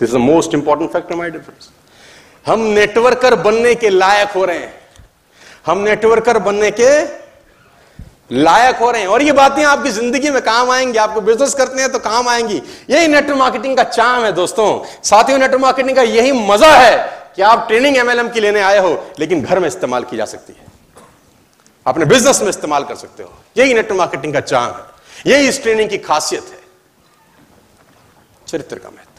This the most important factor my difference हम networker बनने के लायक हो रहे हैं। हम नेटवर्कर बनने के लायक हो रहे हैं। और ये बातें आपकी ज़िंदगी में काम आएँगी। आपको बिज़नेस करते हैं तो काम आएँगी। यही नेटवर्क मार्केटिंग का चाम है दोस्तों। साथियों नेटवर्क मार्केटिंग का यही मज़ा है कि आप ट्रेनिंग एमएलएम की लेने आए हो, लेकिन घर में इस्तेमाल की जा सकती है। अपने बिज़नेस में इस्तेमाल कर सकते हो। यही नेटवर्क मार्केटिंग का चांग है। यही इस ट्रेनिंग की खासियत है। चरित्र का महत्व।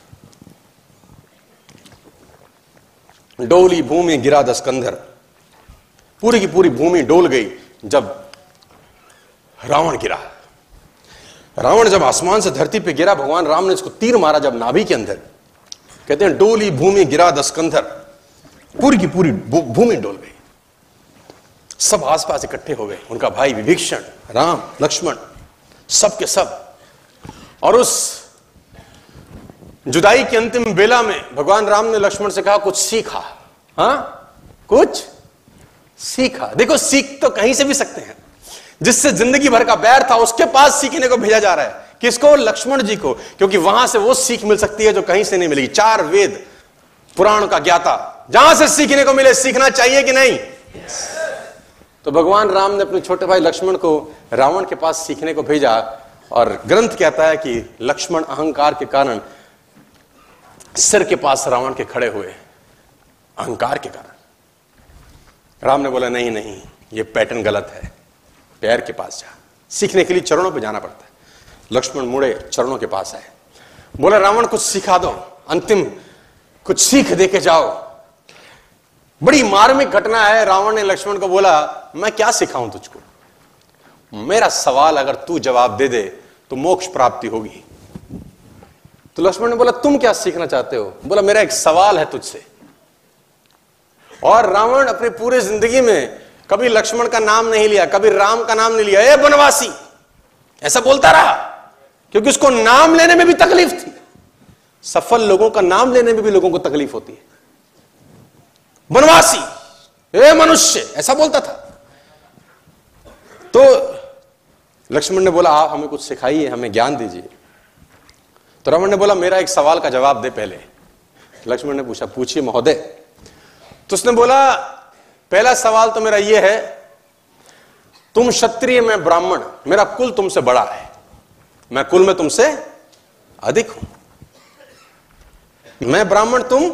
डोली भूमि गिरा दस्कंधर पूरी की पूरी भूमि डोल गई जब रावण गिरा। रावण जब आसमान से धरती पे गिरा, भगवान राम ने इसको तीर मारा जब नाभि के अंदर। कहते हैं, डोली भूमि गिरा दस्कंधर पूरी की पूरी भूमि डोल गई। सब आसपास इकट्ठे हो गए। उनका भाई विभीषण राम, लक्ष्मण सब के सब। और उस जुदाई की अंतिम बेला में भगवान राम ने लक्ष्मण से कहा, कुछ सीखा। हा? कुछ सीखा। देखो, सीख तो कहीं से भी सकते हैं। जिससे ज़िंदगी भर का बैर था, उसके पास सीखने को भेजा जा रहा है। किसको? लक्ष्मण जी को। क्योंकि वहाँ से वो सीख मिल सकती है जो कहीं से नहीं मिलेगी। चार वेद, पुराण का ज्ञाता जहाँ से सीखने को मिले सीखना चाहिए कि नहीं? Yes. तो भगवान राम ने अपने छोटे भाई लक्ष्मण को रावण के पास सीखने को भेजा और ग्रंथ कहता है कि लक्ष्मण अहंकार के कारण सिर के पास रावण के खड़े हुए। अहंकार के कारण। राम ने बोला नहीं नहीं ये पैटर्न गलत है। पैर के पास जा। सीखने के लिए चरणों पर जाना पड़ता है। लक्ष्मण मुड़े चरणों के पास आए। बोला रावण कुछ सिखा दो। अंतिम कुछ सीख दे के जाओ। बड़ी मार्मिक घटना है। रावण ने लक्ष्मण को बोला, मैं क्या सिखाऊं तुझको? मेरा सवाल अगर तू जवाब दे दे तो मोक्ष प्राप्ति होगी। तो लक्ष्मण ने बोला, तुम क्या सीखना चाहते हो? बोला, मेरा एक सवाल है तुझसे। और रावण अपनी पूरी ज़िंदगी में कभी लक्ष्मण का नाम नहीं लिया, कभी राम का नाम नहीं लिया। ए बनवासी ऐसा बोलता रहा, क्योंकि उसको नाम लेने में भी तकलीफ़ थी। सफल लोगों का नाम लेने में भी लोगों को तकलीफ़ होती है। बनवासी ए मनुष्य, ऐसा बोलता था। तो लक्ष्मण ने बोला, आप हमें कुछ सिखाइए, हमें ज्ञान दीजिए। तो रावण ने बोला, मेरा एक सवाल का जवाब दे पहले। लक्ष्मण ने पूछा, पूछिए महोदय। तो उसने बोला, पहला सवाल तो मेरा यह है, तुम क्षत्रिय मैं ब्राह्मण, मेरा कुल तुमसे बड़ा है। मैं कुल में तुमसे अधिक हूँ। मैं ब्राह्मण, तुम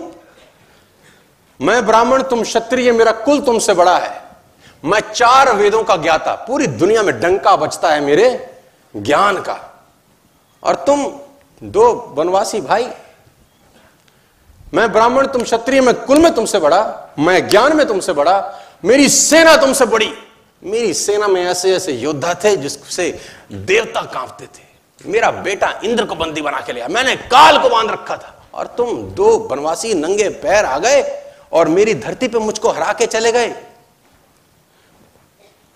मैं ब्राह्मण, तुम क्षत्रिय, मेरा कुल तुमसे बड़ा है। मैं चार वेदों का ज्ञाता, पूरी दुनिया में डंका बचता है मेरे ज्ञान का। और तुम दो वनवासी भाई, मैं ब्राह्मण, तुम क्षत्रिय, मैं कुल में तुमसे बड़ा, मैं ज्ञान में तुमसे बड़ा, मेरी सेना तुमसे बड़ी। मेरी सेना में ऐसे ऐसे योद्धा थे जिससे देवता कांपते थे। मेरा बेटा इंद्र को बंदी बना के लिया मैंने काल को बाँध रखा था। और तुम दो बनवासी नंगे पैर आ गए और मेरी धरती पे मुझको हरा के चले गए।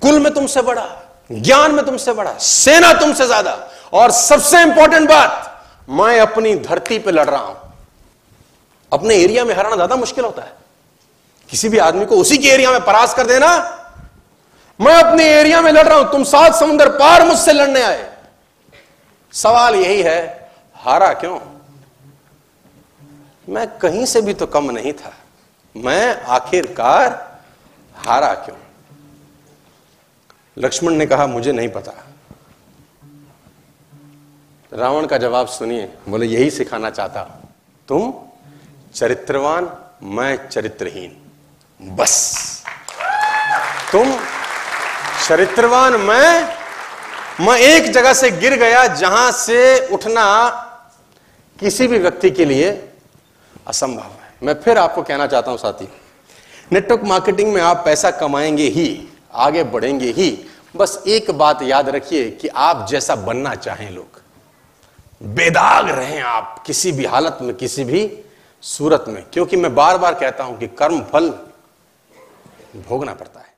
कुल में तुमसे बड़ा, ज्ञान में तुमसे बड़ा, सेना तुमसे ज़्यादा। और सबसे इंपॉर्टेंट बात, मैं अपनी धरती पे लड़ रहा हूँ। अपने एरिया में हराना ज़्यादा मुश्किल होता है। किसी भी आदमी को उसी के एरिया में परास कर देना। मैं अपने एरिया में लड़ रहा हूँ, तुम सात समुद्र पार मुझसे लड़ने आए। सवाल यही है, हारा क्यों? मैं कहीं से भी तो कम नहीं था। मैं आखिरकार हारा क्यों? लक्ष्मण ने कहा, मुझे नहीं पता। रावण का जवाब सुनिए, बोले, यही सिखाना चाहता तुम चरित्रवान, मैं चरित्रहीन। बस। तुम चरित्रवान, मैं मैं एक जगह से गिर गया जहाँ से उठना किसी भी व्यक्ति के लिए असंभव है। मैं फिर आपको कहना चाहता हूँ, साथी नेटवर्क मार्केटिंग में आप पैसा कमाएँगे ही, आगे बढ़ेंगे ही। बस एक बात याद रखिए कि आप जैसा बनना चाहें लोग, बेदाग रहें आप किसी भी हालत में, किसी भी सूरत में। क्योंकि मैं बार बार कहता हूँ कि कर्म फल भोगना पड़ता है।